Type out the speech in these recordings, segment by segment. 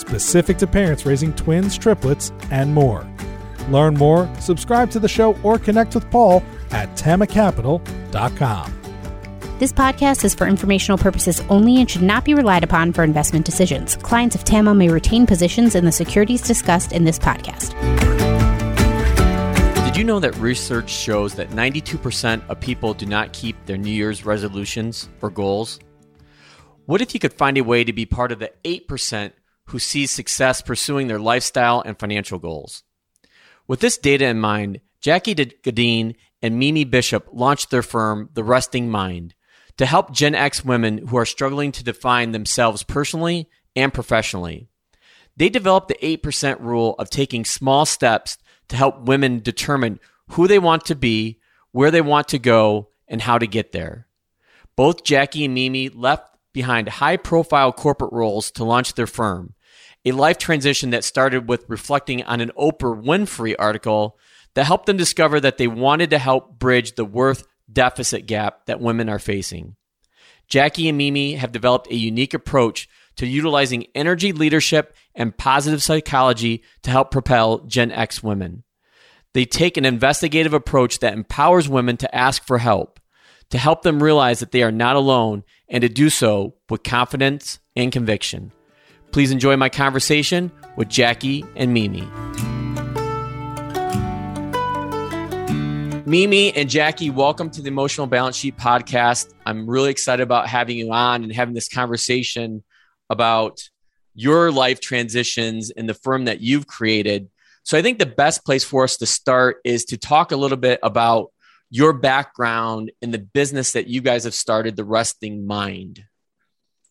specific to parents raising twins, triplets, and more. Learn more, subscribe to the show, or connect with Paul at tamacapital.com. This podcast is for informational purposes only and should not be relied upon for investment decisions. Clients of TAMA may retain positions in the securities discussed in this podcast. Did you know that research shows that 92% of people do not keep their New Year's resolutions or goals? What if you could find a way to be part of the 8% who sees success pursuing their lifestyle and financial goals? With this data in mind, Jackie Gadeen and Mimi Bishop launched their firm, The Resting Mind, to help Gen X women who are struggling to define themselves personally and professionally. They developed the 8% rule of taking small steps to help women determine who they want to be, where they want to go, and how to get there. Both Jackie and Mimi left behind high profile corporate roles to launch their firm, a life transition that started with reflecting on an Oprah Winfrey article that helped them discover that they wanted to help bridge the worth deficit gap that women are facing. Jackie and Mimi have developed a unique approach to utilizing energy leadership and positive psychology to help propel Gen X women. They take an investigative approach that empowers women to ask for help, to help them realize that they are not alone, and to do so with confidence and conviction. Please enjoy my conversation with Jackie and Mimi. Mimi and Jackie, welcome to the Emotional Balance Sheet podcast. I'm really excited about having you on and having this conversation about your life transitions and the firm that you've created. So I think the best place for us to start is to talk a little bit about your background and the business that you guys have started, The Resting Mind.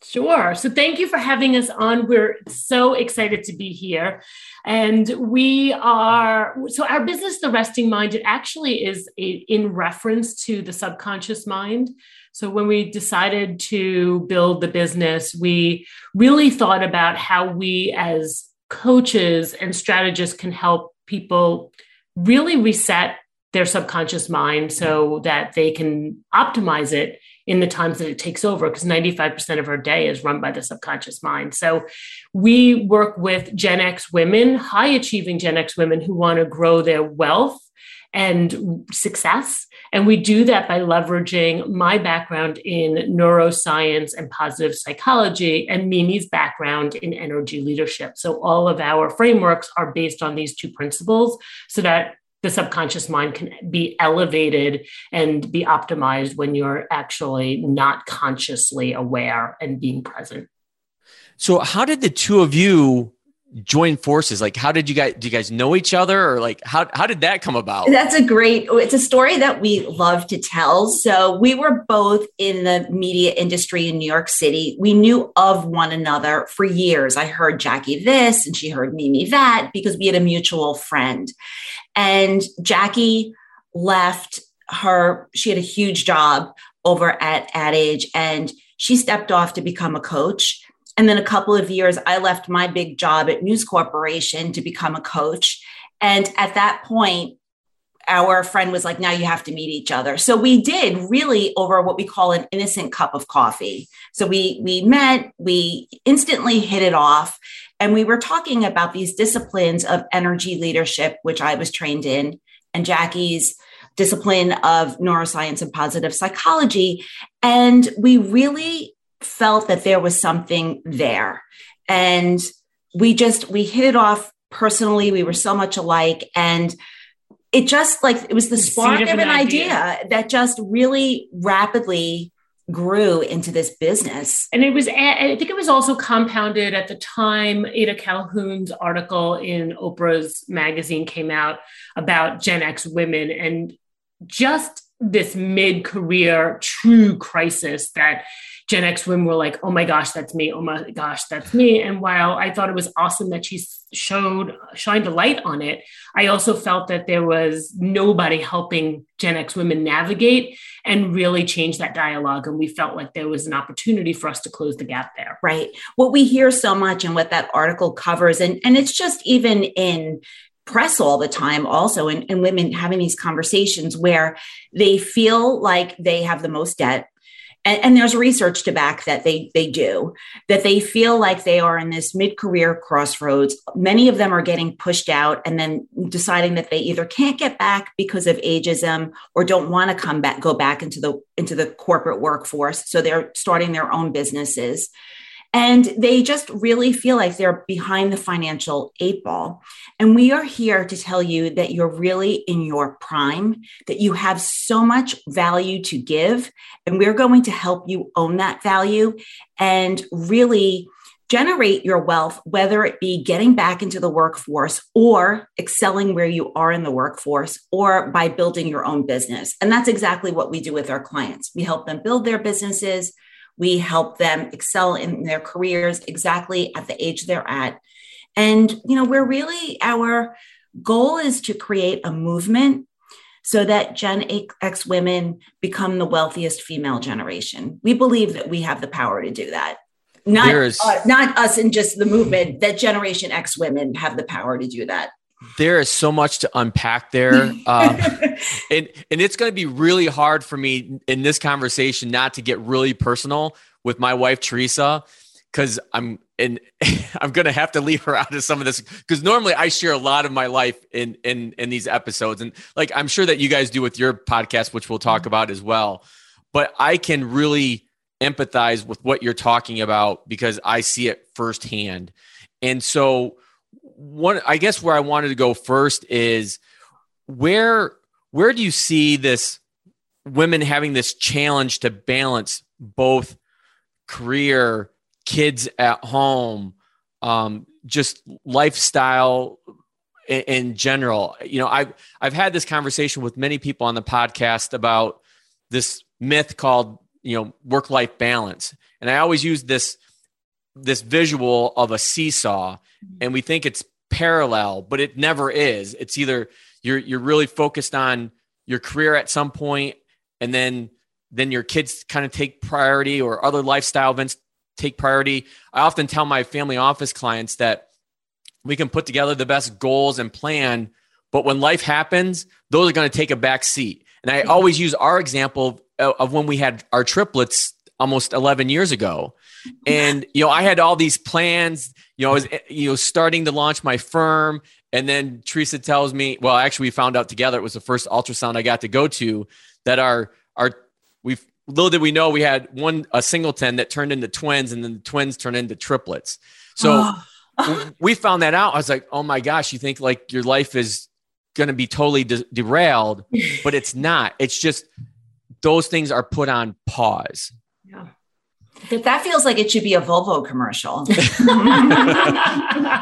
Sure. So thank you for having us on. We're so excited to be here. And we are, so our business, The Resting Mind, it actually is a, in reference to the subconscious mind. So when we decided to build the business, we really thought about how we as coaches and strategists can help people really reset their subconscious mind so that they can optimize it in the times that it takes over because 95% of our day is run by the subconscious mind. So we work with Gen X women, high achieving Gen X women who want to grow their wealth and success. And we do that by leveraging my background in neuroscience and positive psychology and Mimi's background in energy leadership. So all of our frameworks are based on these two principles so that the subconscious mind can be elevated and be optimized when you're actually not consciously aware and being present. So, how did the two of you join forces? Like, how did you guys, do you guys know each other or like, how, how did that come about? That's a great, it's a story that we love to tell. So we were both in the media industry in New York City. We knew of one another for years. I heard Jackie this and she heard Mimi that because we had a mutual friend. And Jackie left her, she had a huge job over at Ad Age and she stepped off to become a coach and then a couple of years, I left my big job at News Corporation to become a coach. And at that point, our friend was like, now you have to meet each other. So we did really over what we call an innocent cup of coffee. So we we met, we instantly hit it off, and we were talking about these disciplines of energy leadership, which I was trained in, and Jackie's discipline of neuroscience and positive psychology. And we really felt that there was something there. And we just, we hit it off personally. We were so much alike. And it just like, it was the spark of an idea. idea that just really rapidly grew into this business. And it was, I think it was also compounded at the time. Ada Calhoun's article in Oprah's magazine came out about Gen X women and just this mid career true crisis that Gen X women were like, oh my gosh, that's me. Oh my gosh, that's me. And while I thought it was awesome that she showed, shined a light on it, I also felt that there was nobody helping Gen X women navigate and really change that dialogue. And we felt like there was an opportunity for us to close the gap there. Right. What we hear so much and what that article covers, and, and it's just even in press all the time also and, and women having these conversations where they feel like they have the most debt and, and, there's research to back that they they do that they feel like they are in this mid-career crossroads. Many of them are getting pushed out and then deciding that they either can't get back because of ageism or don't want to come back go back into the into the corporate workforce. So they're starting their own businesses and they just really feel like they're behind the financial eight ball. And we are here to tell you that you're really in your prime, that you have so much value to give. And we're going to help you own that value and really generate your wealth, whether it be getting back into the workforce or excelling where you are in the workforce or by building your own business. And that's exactly what we do with our clients. We help them build their businesses we help them excel in their careers exactly at the age they're at. And, you know, we're really, our goal is to create a movement so that Gen X women become the wealthiest female generation. We believe that we have the power to do that. Not, uh, not us and just the movement, that Generation X women have the power to do that. There is so much to unpack there. Um, and, and it's going to be really hard for me in this conversation not to get really personal with my wife, Teresa, because I'm and I'm gonna have to leave her out of some of this because normally I share a lot of my life in in in these episodes, and like I'm sure that you guys do with your podcast, which we'll talk about as well. But I can really empathize with what you're talking about because I see it firsthand, and so one i guess where i wanted to go first is where where do you see this women having this challenge to balance both career kids at home um, just lifestyle in, in general? You know i've i've had this conversation with many people on the podcast about this myth called you know work life balance. And i always use this this visual of a seesaw and we think it's parallel, but it never is. It's either you're you're really focused on your career at some point, and then then your kids kind of take priority, or other lifestyle events take priority. I often tell my family office clients that we can put together the best goals and plan, but when life happens, those are going to take a back seat. And I mm-hmm. always use our example of, of when we had our triplets almost 11 years ago. And you know, I had all these plans you know, I was eh, you know starting to launch my firm, and then Teresa tells me, well, actually, we found out together it was the first ultrasound I got to go to that our our we little did we know we had one a singleton that turned into twins, and then the twins turned into triplets. So we found that out. I was like, oh my gosh, you think like your life is going to be totally de- derailed, but it's not. It's just those things are put on pause. Yeah. That feels like it should be a Volvo commercial.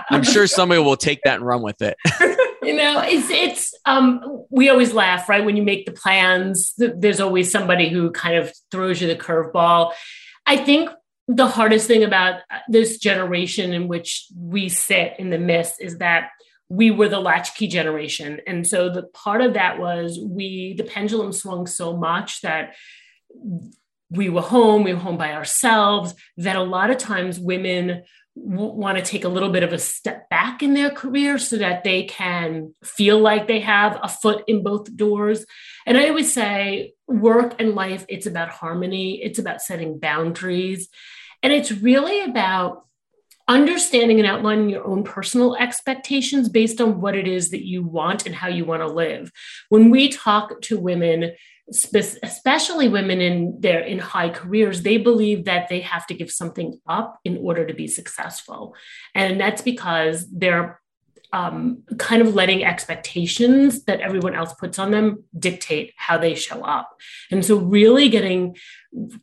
I'm sure somebody will take that and run with it. you know, it's it's um we always laugh, right? When you make the plans, there's always somebody who kind of throws you the curveball. I think the hardest thing about this generation in which we sit in the midst is that we were the latchkey generation. And so the part of that was we the pendulum swung so much that we were home, we were home by ourselves, that a lot of times women w- want to take a little bit of a step back in their career so that they can feel like they have a foot in both doors. And I always say, work and life, it's about harmony, it's about setting boundaries. And it's really about understanding and outlining your own personal expectations based on what it is that you want and how you want to live. When we talk to women, especially women in their in high careers they believe that they have to give something up in order to be successful. And that's because they're um, kind of letting expectations that everyone else puts on them dictate how they show up. And so really getting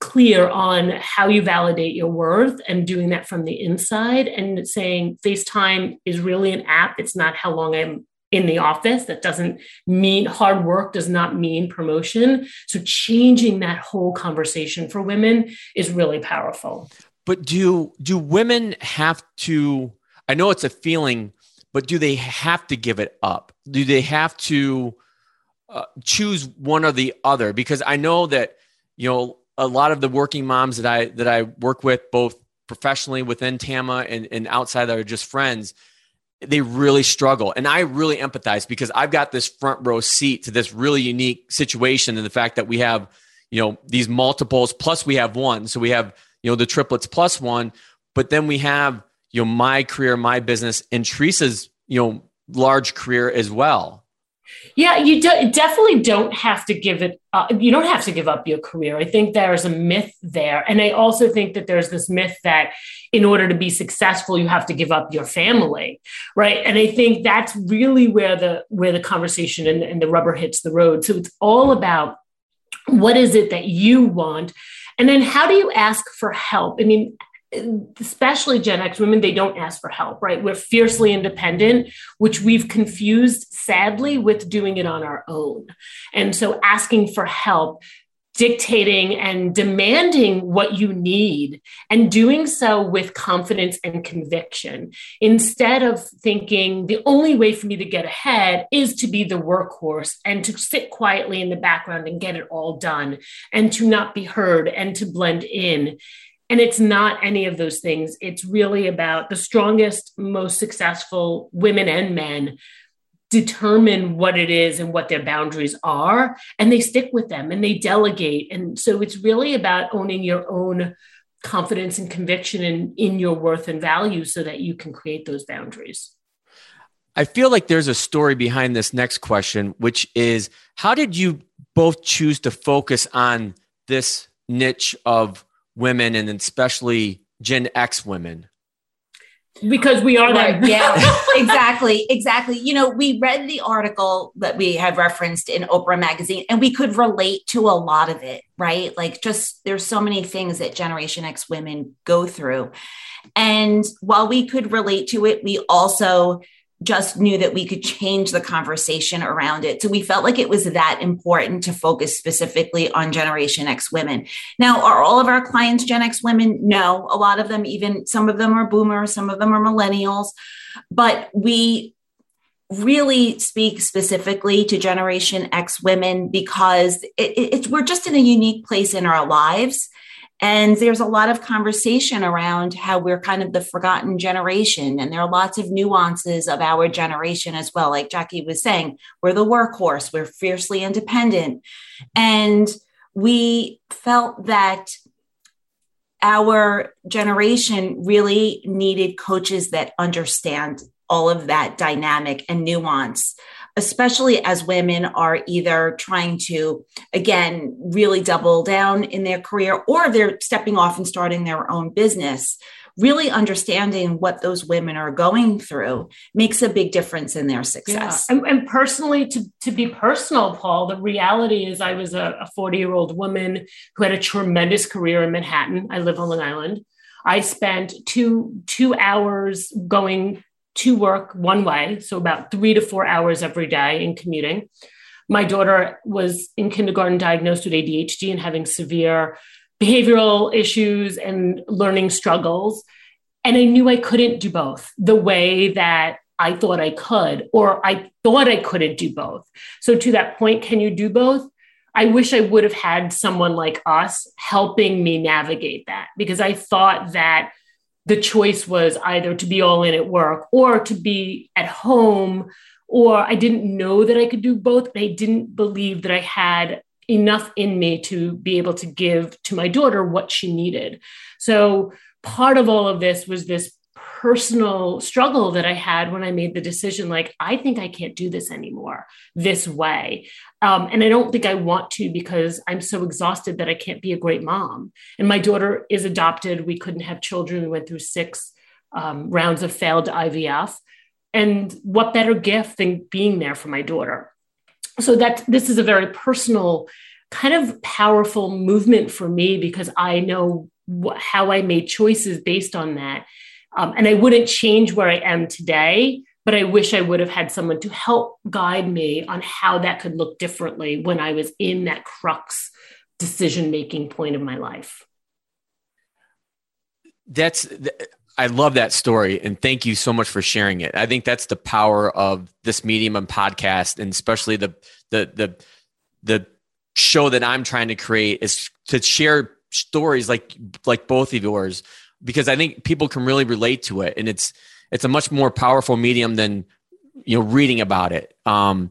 clear on how you validate your worth and doing that from the inside and saying facetime is really an app. It's not how long i'm in the office. That doesn't mean hard work does not mean promotion. So changing that whole conversation for women is really powerful. But do do women have to I know it's a feeling, but do they have to give it up? Do they have to uh, choose one or the other? Because I know that you know a lot of the working moms that I that I work with, both professionally within Tama and, and outside that are just friends, they really struggle. And I really empathize because I've got this front row seat to this really unique situation and the fact that we have, you know, these multiples plus we have one. So we have, you know, the triplets plus one, but then we have, you know, my career, my business, and Teresa's, you know, large career as well. Yeah, you do, definitely don't have to give it. Uh, you don't have to give up your career. I think there's a myth there, and I also think that there's this myth that in order to be successful, you have to give up your family, right? And I think that's really where the where the conversation and, and the rubber hits the road. So it's all about what is it that you want, and then how do you ask for help? I mean, especially Gen X women, they don't ask for help, right? We're fiercely independent, which we've confused sadly with doing it on our own. And so asking for help, dictating and demanding what you need, and doing so with confidence and conviction, instead of thinking the only way for me to get ahead is to be the workhorse and to sit quietly in the background and get it all done and to not be heard and to blend in and it's not any of those things. It's really about the strongest, most successful women and men determine what it is and what their boundaries are, and they stick with them and they delegate. And so it's really about owning your own confidence and conviction in, in your worth and value so that you can create those boundaries. I feel like there's a story behind this next question, which is how did you both choose to focus on this niche of women and especially Gen X women? Because we are right, that. yeah, exactly. Exactly. You know, we read the article that we have referenced in Oprah Magazine and we could relate to a lot of it, right? Like, just there's so many things that Generation X women go through. And while we could relate to it, we also just knew that we could change the conversation around it. So we felt like it was that important to focus specifically on Generation X women. Now, are all of our clients Gen X women? No, a lot of them, even some of them are boomers, some of them are millennials, but we really speak specifically to Generation X women because it, it, we're just in a unique place in our lives and there's a lot of conversation around how we're kind of the forgotten generation. And there are lots of nuances of our generation as well. Like Jackie was saying, we're the workhorse, we're fiercely independent. And we felt that our generation really needed coaches that understand all of that dynamic and nuance especially as women are either trying to, again, really double down in their career or they're stepping off and starting their own business. Really understanding what those women are going through makes a big difference in their success. Yeah. And, and, personally, to, to be personal, Paul, the reality is I was a 40 year old woman who had a tremendous career in Manhattan. I live on Long Island. I spent two two hours going to work one way, so about three to four hours every day in commuting. My daughter was in kindergarten diagnosed with ADHD and having severe behavioral issues and learning struggles. And I knew I couldn't do both the way that I thought I could, or I thought I couldn't do both. So, to that point, can you do both? I wish I would have had someone like us helping me navigate that because I thought that the choice was either to be all in at work or to be at home or i didn't know that i could do both i didn't believe that i had enough in me to be able to give to my daughter what she needed. So part of all of this was this personal struggle that I had when I made the decision like, I think I can't do this anymore this way. Um, and I don't think I want to because I'm so exhausted that I can't be a great mom. And my daughter is adopted. We couldn't have children. We went through six um, rounds of failed IVF. And what better gift than being there for my daughter? So that this is a very personal, kind of powerful movement for me because I know how I made choices based on that. Um, and I wouldn't change where I am today but I wish I would have had someone to help guide me on how that could look differently when I was in that crux decision making point of my life. That's I love that story and thank you so much for sharing it. I think that's the power of this medium and podcast and especially the the the the show that I'm trying to create is to share stories like like both of yours because I think people can really relate to it and it's it's a much more powerful medium than you know reading about it. Um,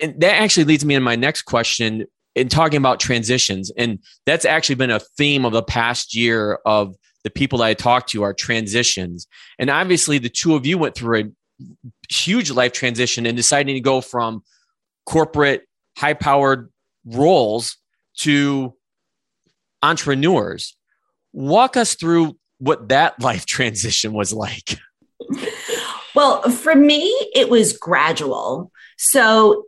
and that actually leads me in my next question in talking about transitions, and that's actually been a theme of the past year of the people that I talked to are transitions, and obviously the two of you went through a huge life transition and deciding to go from corporate high powered roles to entrepreneurs. Walk us through what that life transition was like. Well, for me, it was gradual. So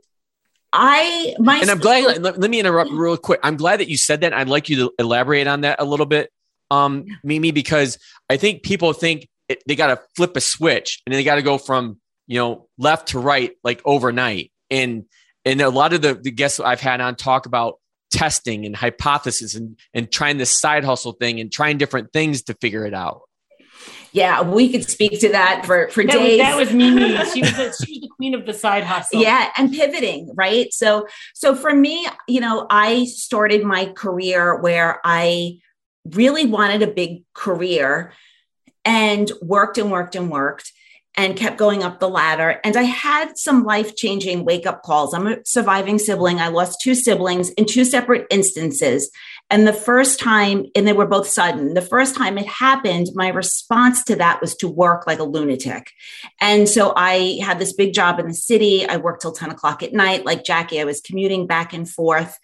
I my and I'm glad. Let, let, me interrupt real quick. I'm glad that you said that. I'd like you to elaborate on that a little bit, um, Mimi, because I think people think it, they got to flip a switch and they got to go from you know left to right like overnight. And and a lot of the, the guests I've had on talk about testing and hypothesis and and trying this side hustle thing and trying different things to figure it out. Yeah, we could speak to that for for that days. Was, that was Mimi. She was the, she was the queen of the side hustle. Yeah, and pivoting, right? So so for me, you know, I started my career where I really wanted a big career and worked and worked and worked and kept going up the ladder. And I had some life changing wake up calls. I'm a surviving sibling. I lost two siblings in two separate instances. And the first time, and they were both sudden, the first time it happened, my response to that was to work like a lunatic. And so I had this big job in the city. I worked till 10 o'clock at night. Like Jackie, I was commuting back and forth.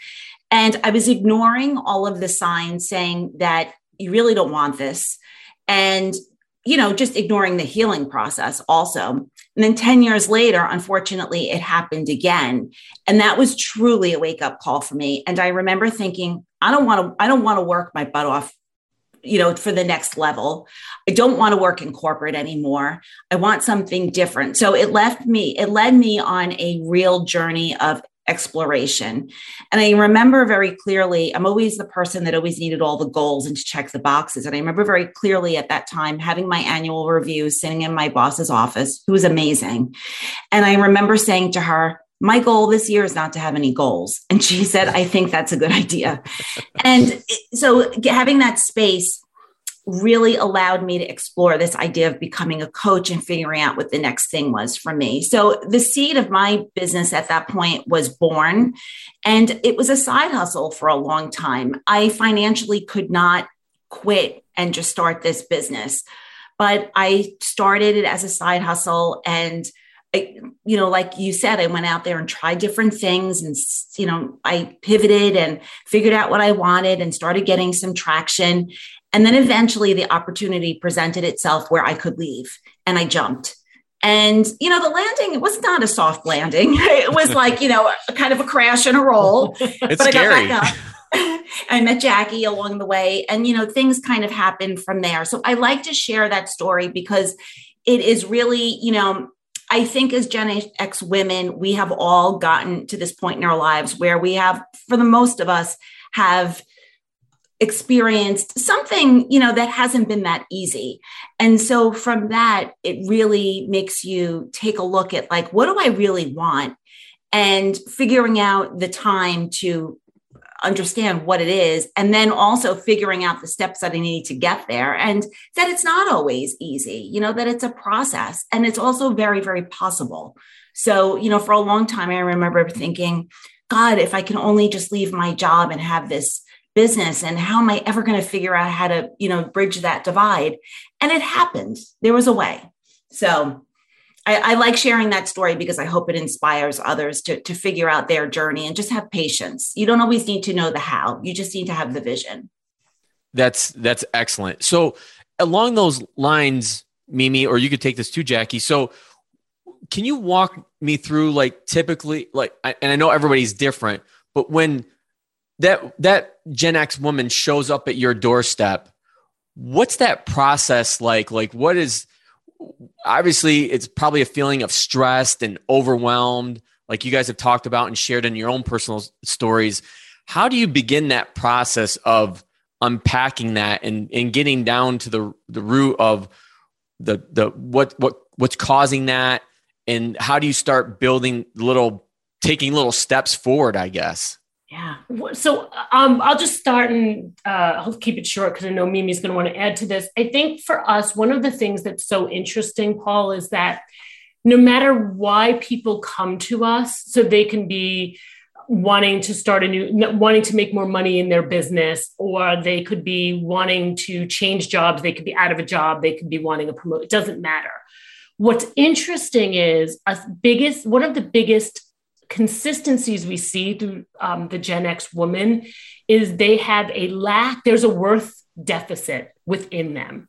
And I was ignoring all of the signs saying that you really don't want this. And you know, just ignoring the healing process also. And then 10 years later, unfortunately, it happened again. And that was truly a wake up call for me. And I remember thinking, I don't want to, I don't want to work my butt off, you know, for the next level. I don't want to work in corporate anymore. I want something different. So it left me, it led me on a real journey of exploration. And I remember very clearly, I'm always the person that always needed all the goals and to check the boxes. And I remember very clearly at that time having my annual review, sitting in my boss's office, who was amazing. And I remember saying to her, my goal this year is not to have any goals. And she said, I think that's a good idea. and so having that space really allowed me to explore this idea of becoming a coach and figuring out what the next thing was for me. So the seed of my business at that point was born and it was a side hustle for a long time. I financially could not quit and just start this business, but I started it as a side hustle and I, you know, like you said, I went out there and tried different things and, you know, I pivoted and figured out what I wanted and started getting some traction. And then eventually the opportunity presented itself where I could leave and I jumped. And, you know, the landing, it was not a soft landing. It was like, you know, a, kind of a crash and a roll. It's but scary. I got back up. I met Jackie along the way and, you know, things kind of happened from there. So I like to share that story because it is really, you know, I think as Gen X women, we have all gotten to this point in our lives where we have, for the most of us, have experienced something you know that hasn't been that easy. And so from that it really makes you take a look at like what do i really want? And figuring out the time to understand what it is and then also figuring out the steps that i need to get there and that it's not always easy you know that it's a process and it's also very very possible. So you know for a long time i remember thinking god if i can only just leave my job and have this business and how am i ever going to figure out how to you know bridge that divide? And it happened. There was a way. So I, I, like sharing that story because i hope it inspires others to, to figure out their journey and just have patience. You don't always need to know the how. You just need to have the vision. That's that's excellent. So along those lines mimi or you could take this too jackie. So can you walk me through like typically like and i know everybody's different but when that that Gen X woman shows up at your doorstep, what's that process like? Like, what is obviously it's probably a feeling of stressed and overwhelmed, like you guys have talked about and shared in your own personal stories. How do you begin that process of unpacking that and, and getting down to the the root of the the what what what's causing that and how do you start building little taking little steps forward i guess yeah. So um, i'll just start and uh, i'll keep it short because i know mimi's going to want to add to this. I think for us one of the things that's so interesting paul is that no matter why people come to us so they can be wanting to start a new wanting to make more money in their business or they could be wanting to change jobs they could be out of a job they could be wanting a promote it doesn't matter. What's interesting is a biggest one of the biggest consistencies we see through um, the gen x woman is they have a lack there's a worth deficit within them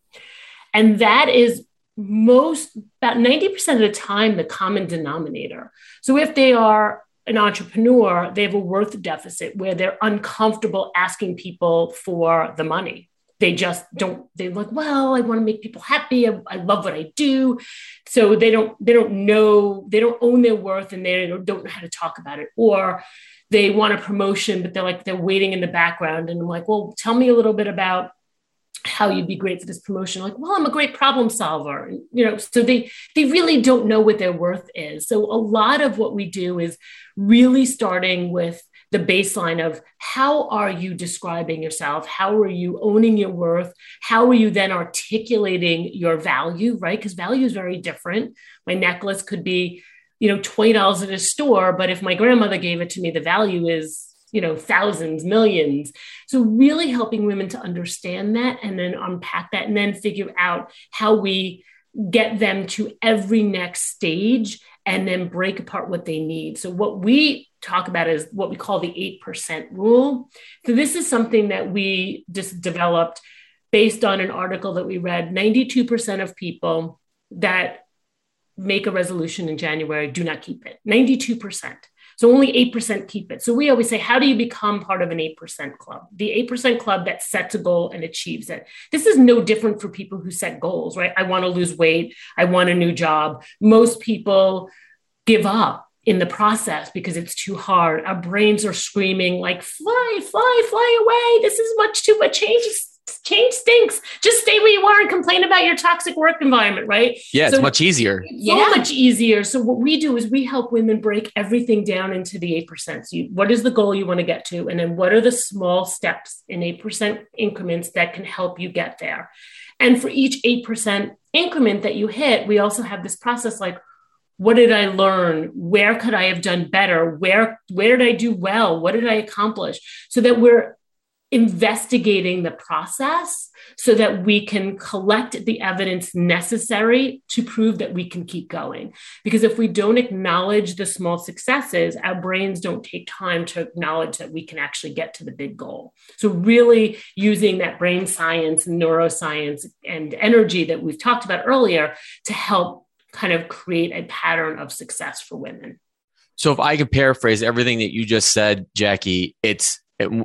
and that is most about 90% of the time the common denominator so if they are an entrepreneur, they have a worth deficit where they're uncomfortable asking people for the money. They just don't, they're like, well, I want to make people happy. I, I love what I do. So they don't, they don't know, they don't own their worth and they don't, know how to talk about it. Or they want a promotion, but they're like, they're waiting in the background. And I'm like, well, tell me a little bit about how you'd be great for this promotion like well i'm a great problem solver you know so they they really don't know what their worth is so a lot of what we do is really starting with the baseline of how are you describing yourself? How are you owning your worth? How are you then articulating your value right? Because value is very different. My necklace could be you know $20 at a store but if my grandmother gave it to me the value is you know thousands millions. So really helping women to understand that and then unpack that and then figure out how we get them to every next stage and then break apart what they need. So what we talk about is what we call the 8% rule. So this is something that we just developed based on an article that we read. 92% of people that make a resolution in January do not keep it. 92% so only 8% keep it. So we always say, how do you become part of an 8% club? The 8% club that sets a goal and achieves it. This is no different for people who set goals, right? I want to lose weight. I want a new job. Most people give up in the process because it's too hard. Our brains are screaming like, fly, fly, fly away. This is much too much change change stinks. Just stay where you are and complain about your toxic work environment, right? Yeah, so, it's much easier. So yeah. much easier. So what we do is we help women break everything down into the 8%. So you, what is the goal you want to get to? And then what are the small steps in 8% increments that can help you get there? And for each 8% increment that you hit, we also have this process like, what did i learn where could i have done better where where did i do well what did i accomplish so that we're investigating the process so that we can collect the evidence necessary to prove that we can keep going. Because if we don't acknowledge the small successes, our brains don't take time to acknowledge that we can actually get to the big goal. So, really using that brain science, neuroscience, and energy that we've talked about earlier to help kind of create a pattern of success for women. So, if I could paraphrase everything that you just said, Jackie, it's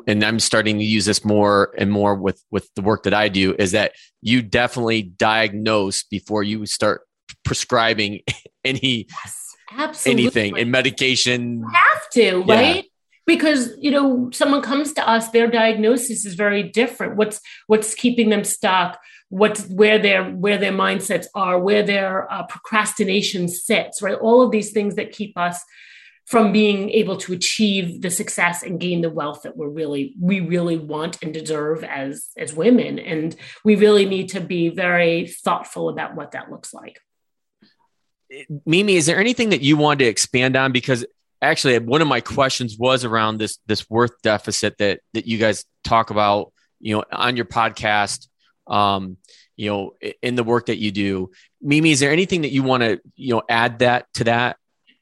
and I'm starting to use this more and more with with the work that I do is that you definitely diagnose before you start prescribing any yes, anything in medication. You have to, yeah. right? Because you know, someone comes to us, their diagnosis is very different. What's what's keeping them stuck? What's where their where their mindsets are, where their uh, procrastination sits, right? All of these things that keep us from being able to achieve the success and gain the wealth that we're really we really want and deserve as as women. And we really need to be very thoughtful about what that looks like. Mimi is there anything that you wanted to expand on? Because actually one of my questions was around this this worth deficit that that you guys talk about you know on your podcast um you know in the work that you do. Mimi is there anything that you want to you know add that to that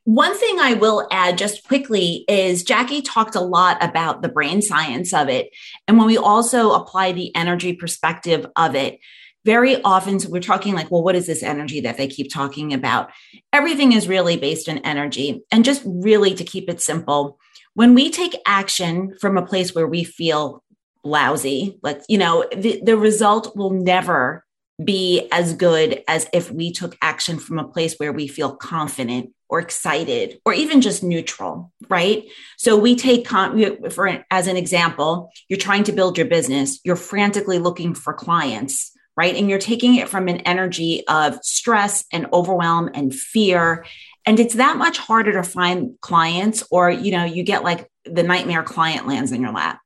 one thing I will add just quickly is Jackie talked a lot about the brain science of it. And when we also apply the energy perspective of it, very often so we're talking like, well, what is this energy that they keep talking about? Everything is really based in energy. And just really to keep it simple, when we take action from a place where we feel lousy, like, you know, the, the result will never be as good as if we took action from a place where we feel confident or excited or even just neutral, right? So we take for as an example, you're trying to build your business, you're frantically looking for clients, right? And you're taking it from an energy of stress and overwhelm and fear and it's that much harder to find clients or you know you get like the nightmare client lands in your lap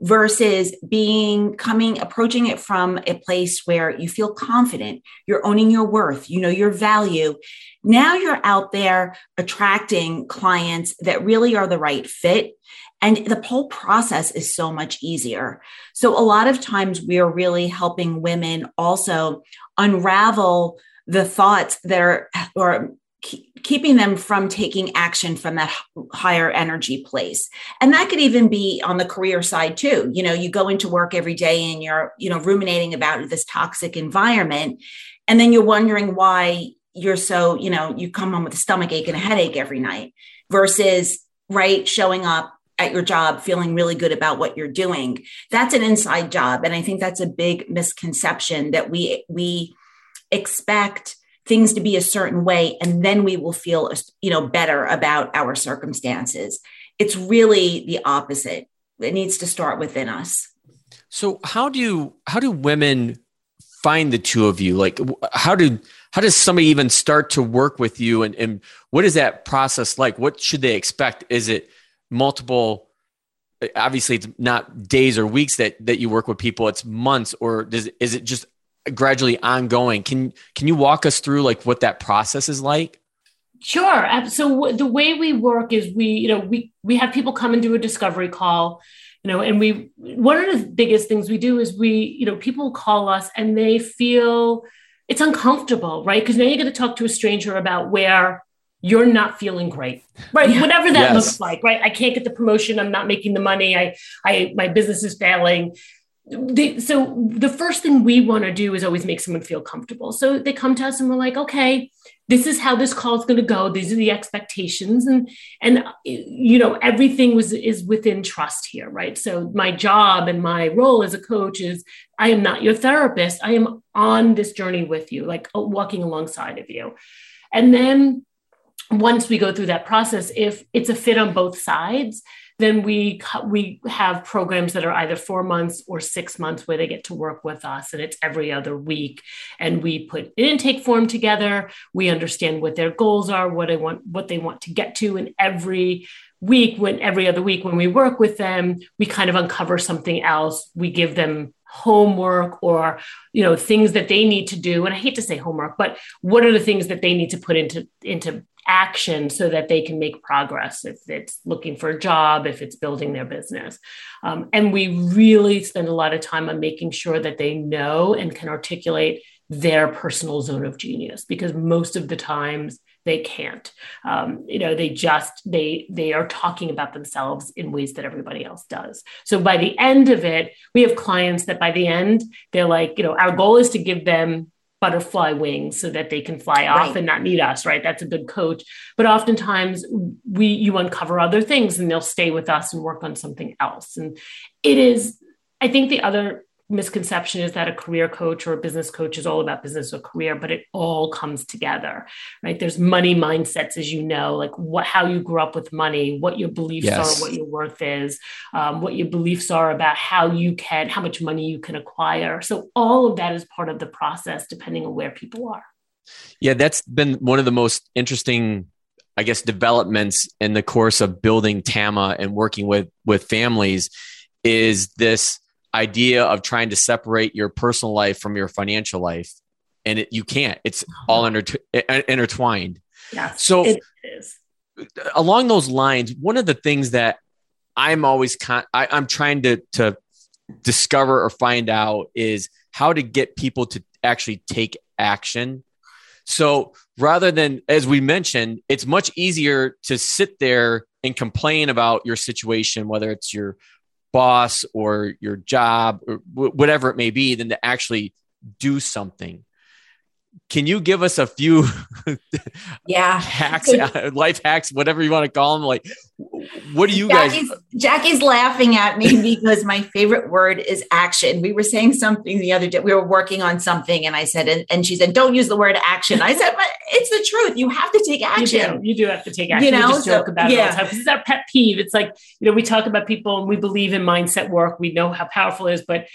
versus being coming approaching it from a place where you feel confident you're owning your worth you know your value. Now you're out there attracting clients that really are the right fit and the whole process is so much easier. So a lot of times we are really helping women also unravel the thoughts that are or keeping them from taking action from that higher energy place. And that could even be on the career side too. You know you go into work every day and you're you know ruminating about this toxic environment and then you're wondering why you're so you know you come home with a stomach ache and a headache every night versus right showing up at your job feeling really good about what you're doing. That's an inside job. And i think that's a big misconception that we we expect things to be a certain way and then we will feel you know better about our circumstances. It's really the opposite. It needs to start within us. So how do how do women find the two of you? Like how do how does somebody even start to work with you and, and what is that process like? What should they expect? Is it multiple eh, obviously it's not days or weeks that that you work with people it's months or does is it just gradually ongoing. Can can you walk us through like what that process is like? Sure. So the way we work is we, you know, we we have people come and do a discovery call, you know, and we one of the biggest things we do is we, you know, people call us and they feel it's uncomfortable, right? Because now you're going to talk to a stranger about where you're not feeling great right yeah. whatever that yes. looks like right i can't get the promotion i'm not making the money i i my business is failing they, so the first thing we want to do is always make someone feel comfortable. So they come to us and we're like, okay, this is how this call is going to go. These are the expectations, and and you know everything was is within trust here, right? So my job and my role as a coach is I am not your therapist. I am on this journey with you, like uh, walking alongside of you, and then once we go through that process, if it's a fit on both sides then we we have programs that are either four months or six months where they get to work with us, and it's every other week. And we put an intake form together. We understand what their goals are, what they want, what they want to get to, and every week when every other week when we work with them we kind of uncover something else we give them homework or you know things that they need to do and i hate to say homework but what are the things that they need to put into into action so that they can make progress if it's looking for a job, if it's building their business. Um, and we really spend a lot of time on making sure that they know and can articulate their personal zone of genius because most of the times they can't um, you know they just they they are talking about themselves in ways that everybody else does so by the end of it we have clients that by the end they're like you know our goal is to give them butterfly wings so that they can fly off right. and not need us right? That's a good coach. But oftentimes we you uncover other things and they'll stay with us and work on something else. And it is i think the other misconception is that a career coach or a business coach is all about business or career but it all comes together right? There's money mindsets as you know like what how you grew up with money what your beliefs yes. are what your worth is um, what your beliefs are about how you can how much money you can acquire. So all of that is part of the process depending on where people are. Yeah that's been one of the most interesting i guess developments in the course of building tama and working with with families is this idea of trying to separate your personal life from your financial life and it, you can't. It's uh-huh. all inter- intertwined. Yeah so along those lines one of the things that i'm always con- I, i'm trying to to discover or find out is how to get people to actually take action. So rather than as we mentioned it's much easier to sit there and complain about your situation whether it's your boss or your job or whatever it may be than to actually do something. Can you give us a few yeah. hacks life hacks whatever you want to call them like what do you Jackie's, guys? Jackie's laughing at me because my favorite word is action. We were saying something the other day. We were working on something, and I said, and, and she said, "Don't use the word action." I said, "But it's the truth. You have to take You action." do, you do have to take action. You know, we just so- joke about it all the time because it's our pet peeve. It's like, you know, we talk about people and we believe in mindset work. We know how powerful it is, but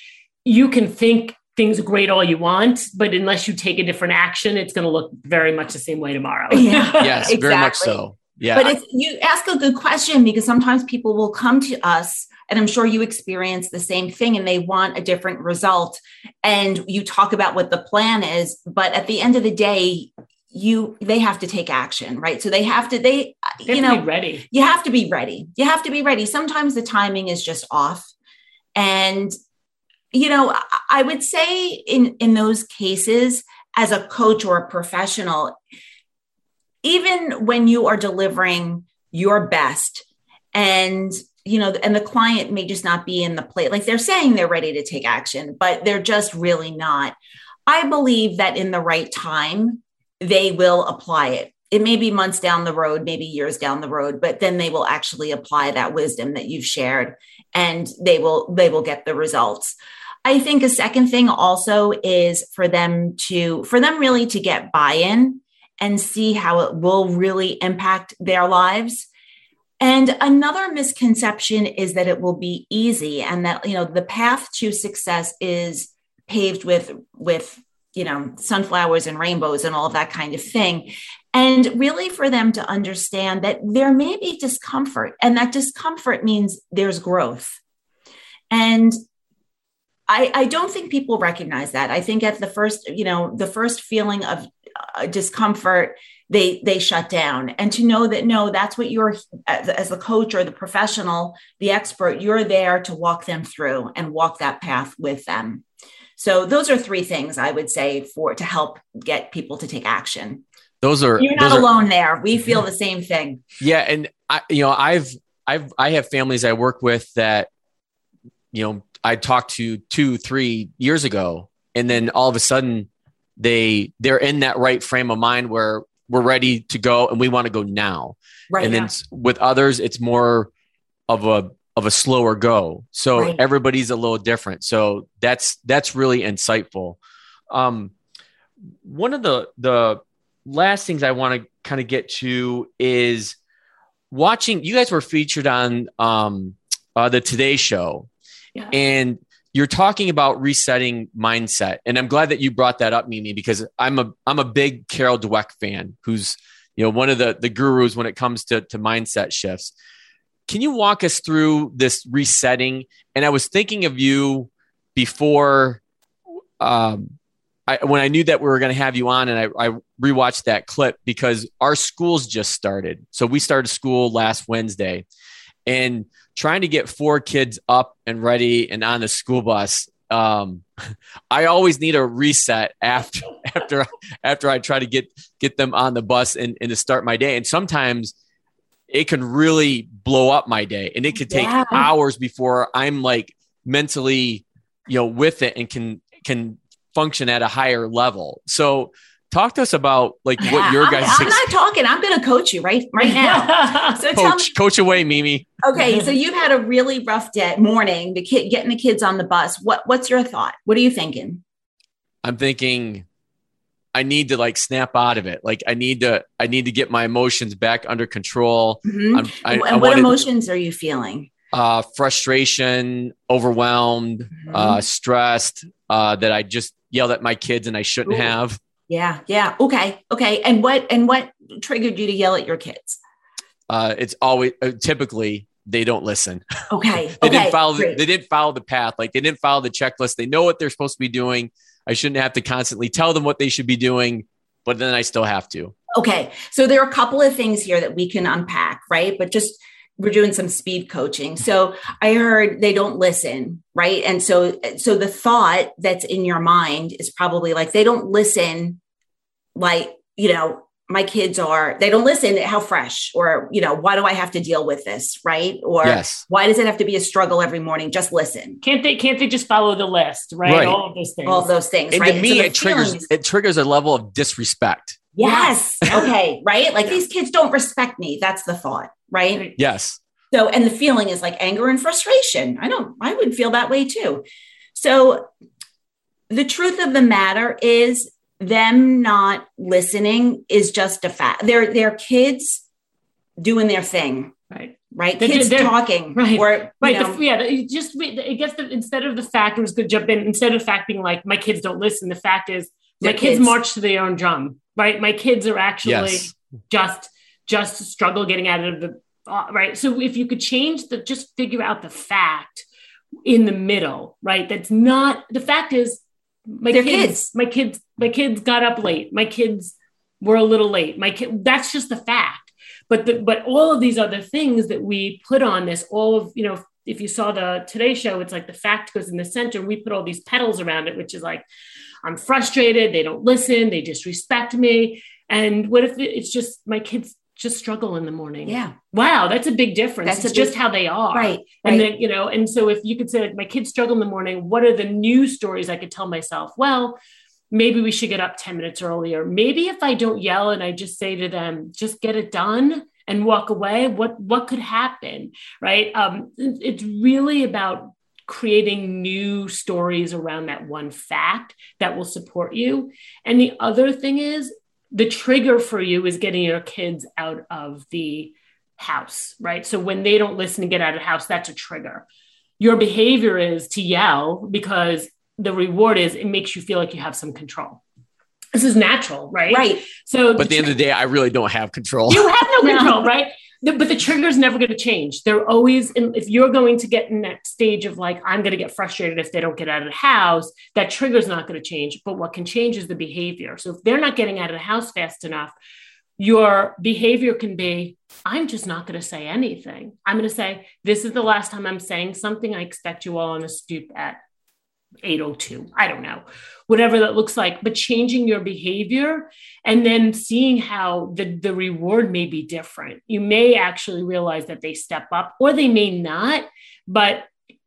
you can think things are great all you want, but unless you take a different action, it's going to look very much the same way tomorrow. Yeah. Yes, very much so. Yeah. But it's, you ask a good question because sometimes people will come to us, and I'm sure you experience the same thing, and they want a different result. And you talk about what the plan is, but at the end of the day, you they have to take action, right? So they have to they They you know be ready. you have to be ready. You have to be ready. Sometimes the timing is just off. And you know, I- I would say in in those cases as a coach or a professional even when you are delivering your best and you know and the client may just not be in the plate like they're saying they're ready to take action but they're just really not. I believe that in the right time they will apply it. It may be months down the road maybe years down the road but then they will actually apply that wisdom that you've shared and they will they will get the results. I think a second thing also is for them to for them really to get buy-in and see how it will really impact their lives. And another misconception is that it will be easy and that you know the path to success is paved with with you know sunflowers and rainbows and all of that kind of thing. And really for them to understand that there may be discomfort and that discomfort means there's growth. And I, I don't think people recognize that. I think at the first, you know, the first feeling of Uh, discomfort, they they shut down. And to know that no, that's what you're as, as the coach or the professional, the expert, you're there to walk them through and walk that path with them. So those are three things I would say for to help get people to take action. those are You're not are- alone there. We feel mm-hmm. the same thing. Yeah, and I, you know, I've, I've, I have families I work with that, you know, I talked to two, three years ago, and then all of a sudden, they they're in that right frame of mind where we're ready to go and we want to go now. Right. and then with others, it's more of a of a slower go. So Right. everybody's a little different. So that's that's really insightful. Um, one of the the last things I want to kind of get to is watching. You guys were featured on um, uh, the Today Show, Yeah. and you're talking about resetting mindset. And I'm glad that you brought that up, Mimi, because I'm a I'm a big Carol Dweck fan, who's you know one of the the gurus when it comes to to mindset shifts. Can you walk us through this resetting? And I was thinking of you before um, I, when I knew that we were going to have you on, and I, I rewatched that clip because our schools just started. So we started school last Wednesday, and trying to get four kids up and ready and on the school bus. Um, I always need a reset after after after I try to get get them on the bus and, and to start my day. And sometimes it can really blow up my day, and it could take Yeah. hours before I'm like mentally, you know, with it and can can function at a higher level. So talk to us about like what your I'm, guys I'm not talking. I'm going to coach you right right now. So tell me, coach coach away, Mimi. okay. So you've had a really rough day morning. The kid getting the kids on the bus. What what's your thought? What are you thinking? I'm thinking I need to like snap out of it. Like I need to I need to get my emotions back under control. Mhm. I'm, I, and I what wanted, emotions are you feeling? uh, frustration, overwhelmed, Mhm. uh, stressed. Uh, that I just yelled at my kids and I shouldn't Ooh. have. Yeah, yeah. Okay, okay. And what and what triggered you to yell at your kids? Uh, it's always uh, typically they don't listen. Okay, They okay. didn't follow. The, they didn't follow the path. Like they didn't follow the checklist. They know what they're supposed to be doing. I shouldn't have to constantly tell them what they should be doing, but then I still have to. Okay. So there are a couple of things here that we can unpack, right? But just we're doing some speed coaching. So I heard they don't listen, right? And so so the thought that's in your mind is probably like they don't listen like, you know, my kids are they don't listen how fresh or, you know, why do I have to deal with this, right? Or yes. why does it have to be a struggle every morning? Just listen. can't they can't they just follow the list, right? Right. All of those things. All of those things, And right? to me, so the it triggers feelings- it triggers a level of disrespect. Yes. Okay. Right. Like these kids don't respect me. That's the thought. Right. Yes. So, and the feeling is like anger and frustration. I don't, I would feel that way too. So, the truth of the matter is them not listening is just a fact. They're, they're kids doing their thing. Right. Right. They're- kids they're- talking. right, Or, Right. the- yeah. It just it gets the, instead of the fact, it was good jump in. Instead of fact being like, my kids don't listen, the fact is my kids, kids. march to their own drum. Right. My kids are actually Yes. just just struggle getting out of the uh, right. So if you could change the just figure out the fact in the middle, right? That's not the fact is my kids, kids. my kids, my kids got up late. My kids were a little late. My kid that's just the fact. But the, but all of these other things that we put on this, all of you know, if you saw the Today Show, it's like the fact goes in the center. We put all these petals around it, which is like, I'm frustrated. They don't listen. They disrespect me. And what if it's just my kids just struggle in the morning? yeah. Wow, that's a big difference. That's it's big- just how they are. Right. And right. then, you know, and so if you could say, like, my kids struggle in the morning, what are the new stories I could tell myself? Well, maybe we should get up 10 minutes earlier. Maybe if I don't yell and I just say to them, just get it done and walk away, what what could happen? Right. Um, it's really about creating new stories around that one fact that will support you. And the other thing is the trigger for you is getting your kids out of the house, right? So when they don't listen and get out of the house, that's a trigger. Your behavior is to yell because the reward is it makes you feel like you have some control. This is natural, right? right. So But at the end of the day, I really don't have control. you have no No. control, right? But the trigger is never going to change. They're always, in, if you're going to get in that stage of like, I'm going to get frustrated if they don't get out of the house, that trigger is not going to change. But what can change is the behavior. So if they're not getting out of the house fast enough, your behavior can be, I'm just not going to say anything. I'm going to say, this is the last time I'm saying something. I expect you all on a stoop at 802 i don't know whatever that looks like but changing your behavior and then seeing how the, the reward may be different. You may actually realize that they step up or they may not but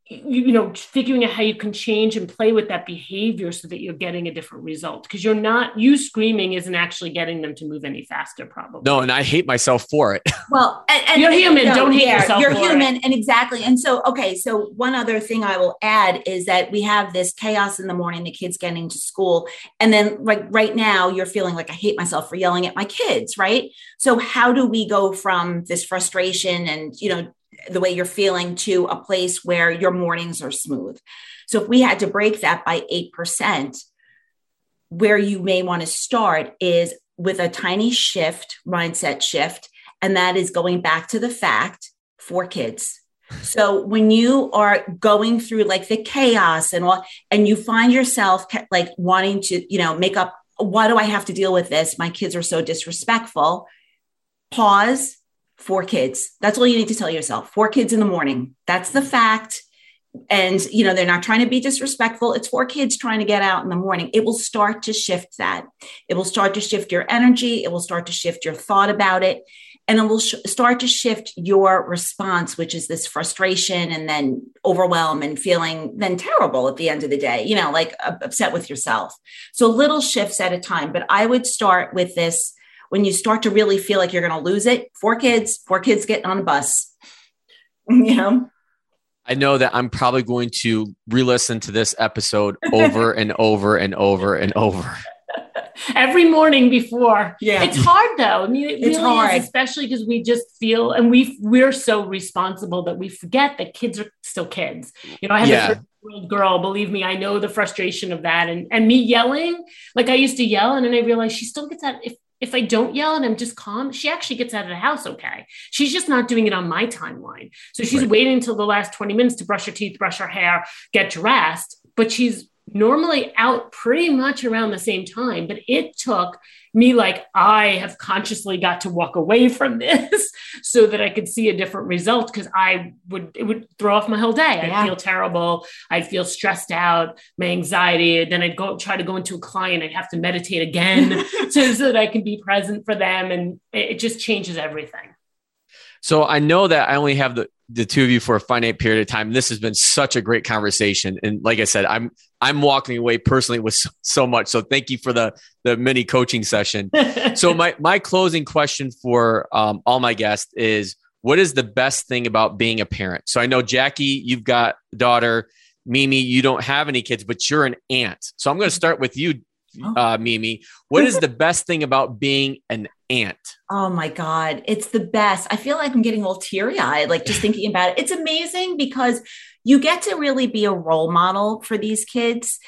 you, you know figuring out how you can change and play with that behavior so that you're getting a different result because you're not you screaming isn't actually getting them to move any faster probably No, and I hate myself for it. Well, and, and- You're human. Don't hate yourself You're for human, and exactly. And so, okay. So, one other thing I will add is that we have this chaos in the morning. The kids getting to school, and then like right now, you're feeling like I hate myself for yelling at my kids, right? So, how do we go from this frustration and you know the way you're feeling to a place where your mornings are smooth? So, if we had to break that by eight percent, where you may want to start is with a tiny shift, mindset shift and that is going back to the fact for kids. So when you are going through like the chaos and all, and you find yourself like wanting to, you know, make up, why do I have to deal with this? My kids are so disrespectful. Pause for kids. That's all you need to tell yourself. Four kids in the morning. That's the fact. And, you know, they're not trying to be disrespectful. It's four kids trying to get out in the morning. It will start to shift that. It will start to shift your energy. It will start to shift your thought about it and it will sh- start to shift your response which is this frustration and then overwhelm and feeling then terrible at the end of the day you know like up- upset with yourself so little shifts at a time but i would start with this when you start to really feel like you're going to lose it four kids four kids getting on a bus you know I know that I'm probably going to re-listen to this episode over and over and over and over. every morning before. Yeah. It's hard though. I mean, it It's really hard. is, especially because we just feel and we we're so responsible that we forget that kids are still kids. You know, I have Yeah. a 13-year-old girl. Believe me, I know the frustration of that. And and me yelling, like I used to yell, and then I realized she still gets that. If if I don't yell and I'm just calm, she actually gets out of the house okay. She's just not doing it on my timeline. So she's Right. waiting until the last 20 minutes to brush her teeth, brush her hair, get dressed, but she's normally out pretty much around the same time. But it took me like I have consciously got to walk away from this so that I could see a different result because I would it would throw off my whole day. I'd feel terrible. I'd feel stressed out, my anxiety. Then I'd go try to go into a client. I'd have to meditate again so, so that I can be present for them. And it, it just changes everything. So I know that I only have the, the two of you for a finite period of time. This has been such a great conversation. And like I said, I'm I'm walking away personally with so, so much. So thank you for the the mini coaching session. So my my closing question for um, all my guests is what is the best thing about being a parent? So I know Jackie, you've got a daughter. Mimi, you don't have any kids, but you're an aunt. So I'm going to start with you, oh. uh, Mimi. What is the best thing about being an aunt? Oh my God, it's the best. I feel like I'm getting all teary eyed, like just thinking about it. It's amazing because you get to really be a role model for these kids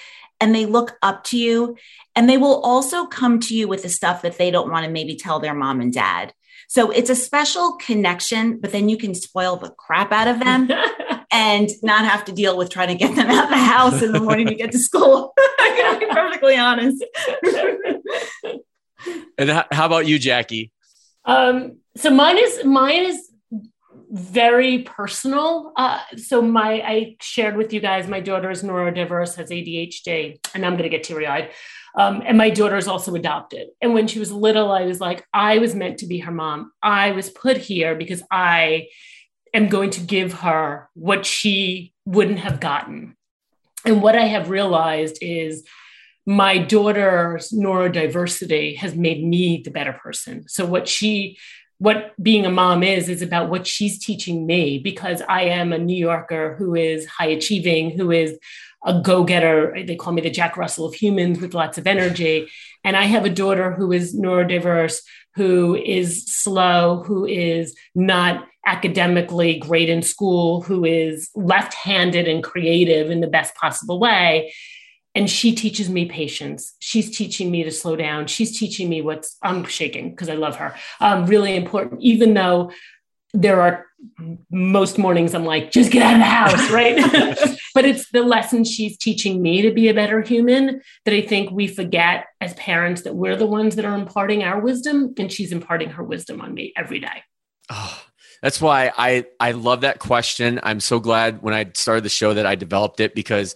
and they look up to you and they will also come to you with the stuff that they don't want to maybe tell their mom and dad. So it's a special connection, but then you can spoil the crap out of them and not have to deal with trying to get them out of the house in the morning to get to school. I can be perfectly honest. and how about you, Jackie? Um, so mine is mine is very personal. Uh, so my I shared with you guys my daughter is neurodiverse, has ADHD, and I'm going to get teary eyed. Um, and my daughter is also adopted. And when she was little, I was like, I was meant to be her mom. I was put here because I am going to give her what she wouldn't have gotten. And what I have realized is my daughter's neurodiversity has made me the better person. So what she what being a mom is is about what she's teaching me because I am a New Yorker who is high achieving, who is a go-getter. They call me the Jack Russell of humans with lots of energy. And I have a daughter who is neurodiverse, who is slow, who is not academically great in school, who is left-handed and creative in the best possible way and she teaches me patience. She's teaching me to slow down. She's teaching me what's i'm shaking because i love her. Um, really important even though there are most mornings i'm like just get out of the house right? But it's the lessons she's teaching me to be a better human that i think we forget as parents that we're the ones that are imparting our wisdom and she's imparting her wisdom on me every day. Oh that's why i i love that question. I'm so glad when i started the show that i developed it because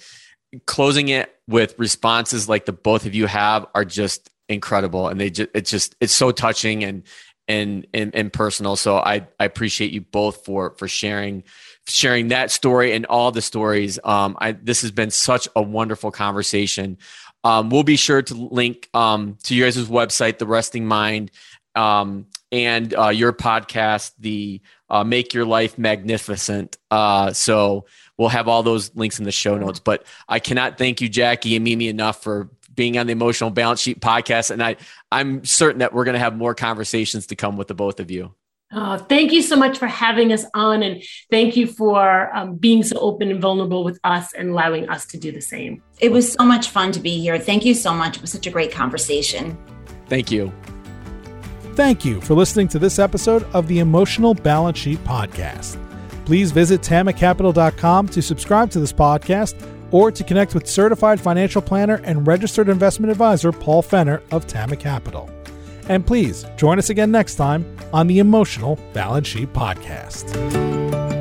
closing it with responses like the both of you have are just incredible. And they just it's just it's so touching and and and, and personal. So i i appreciate you both for for sharing sharing that story and all the stories. Um i this has been such a wonderful conversation. Um we'll be sure to link um to your guys' website the resting mind um and uh, your podcast the uh, make your life magnificent. Uh so we'll have all those links in the show notes. But I cannot thank you, Jackie and Mimi, enough for being on the Emotional Balance Sheet podcast. And I, I'm certain that we're going to have more conversations to come with the both of you. Oh, thank you so much for having us on. And thank you for um, being so open and vulnerable with us and allowing us to do the same. It was so much fun to be here. Thank you so much. It was such a great conversation. Thank you. Thank you for listening to this episode of the Emotional Balance Sheet Podcast. Please visit tamacapital.com to subscribe to this podcast or to connect with certified financial planner and registered investment advisor Paul Fenner of Tama Capital. And please join us again next time on the Emotional Balance Sheet Podcast.